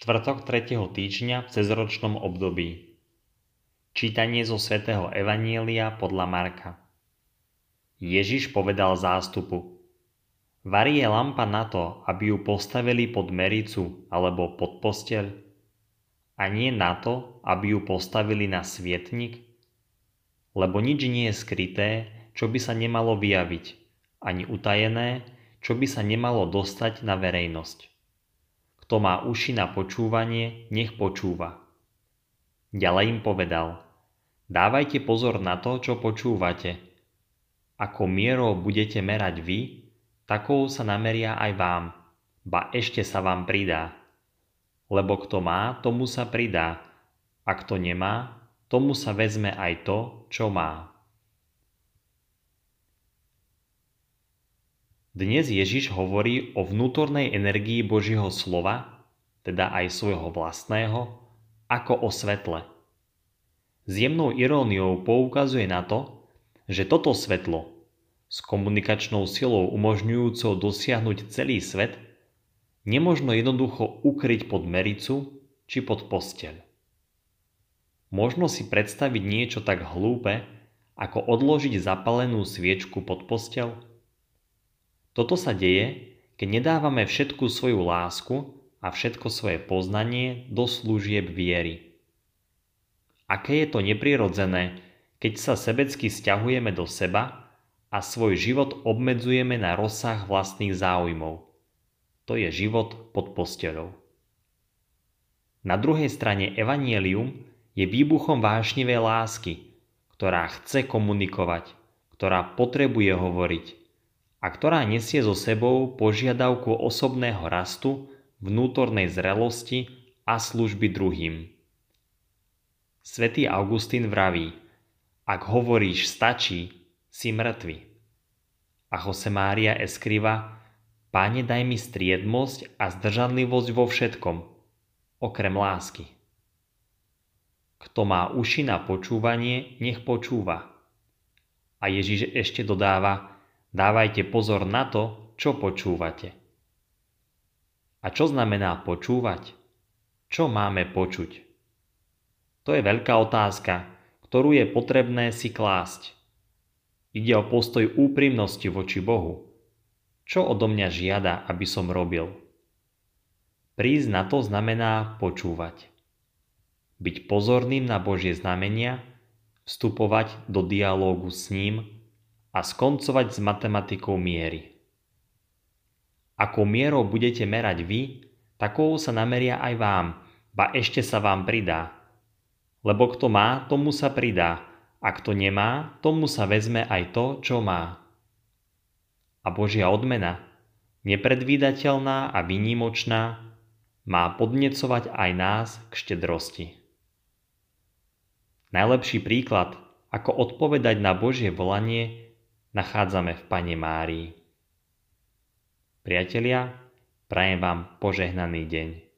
štvrtok 3. týždňa v cezročnom období. Čítanie zo svätého Evanielia podľa Marka. Ježiš povedal zástupu. Varí je lampa na to, aby ju postavili pod mericu alebo pod posteľ, a nie na to, aby ju postavili na svietnik? Lebo nič nie je skryté, čo by sa nemalo vyjaviť, ani utajené, čo by sa nemalo dostať na verejnosť. Kto má uši na počúvanie, nech počúva. Ďalej im povedal, dávajte pozor na to, čo počúvate. Ako mierou budete merať vy, takou sa nameria aj vám, ba ešte sa vám pridá. Lebo kto má, tomu sa pridá, a kto nemá, tomu sa vezme aj to, čo má. Dnes Ježiš hovorí o vnútornej energii Božieho slova, teda aj svojho vlastného, ako o svetle. S jemnou iróniou poukazuje na to, že toto svetlo s komunikačnou silou umožňujúcou dosiahnuť celý svet nemožno jednoducho ukryť pod mericu či pod posteľ. Možno si predstaviť niečo tak hlúpe, ako odložiť zapalenú sviečku pod posteľ? Toto sa deje, keď nedávame všetku svoju lásku a všetko svoje poznanie do služieb viery. Aké je to neprirodzené, keď sa sebecky stiahujeme do seba a svoj život obmedzujeme na rozsah vlastných záujmov. To je život pod posteľou. Na druhej strane Evangelium je výbuchom vášnivej lásky, ktorá chce komunikovať, ktorá potrebuje hovoriť, a ktorá nesie so sebou požiadavku osobného rastu, vnútornej zrelosti a služby druhým. Svetý Augustín vraví, ak hovoríš stačí, si mŕtvy. A Jose Mária eskriva, Páne daj mi striedmosť a zdržanlivosť vo všetkom, okrem lásky. Kto má uši na počúvanie, nech počúva. A Ježiš ešte dodáva, Dávajte pozor na to, čo počúvate. A čo znamená počúvať? Čo máme počuť? To je veľká otázka, ktorú je potrebné si klásť. Ide o postoj úprimnosti voči Bohu. Čo odo mňa žiada, aby som robil? Prísť na to znamená počúvať. Byť pozorným na Božie znamenia, vstupovať do dialógu s ním a skoncovať s matematikou miery. Ako mierou budete merať vy, takou sa nameria aj vám, ba ešte sa vám pridá. Lebo kto má, tomu sa pridá, a kto nemá, tomu sa vezme aj to, čo má. A Božia odmena, nepredvídateľná a výnimočná, má podnecovať aj nás k štedrosti. Najlepší príklad, ako odpovedať na Božie volanie, nachádzame v Pane Márii. Priatelia, prajem vám požehnaný deň.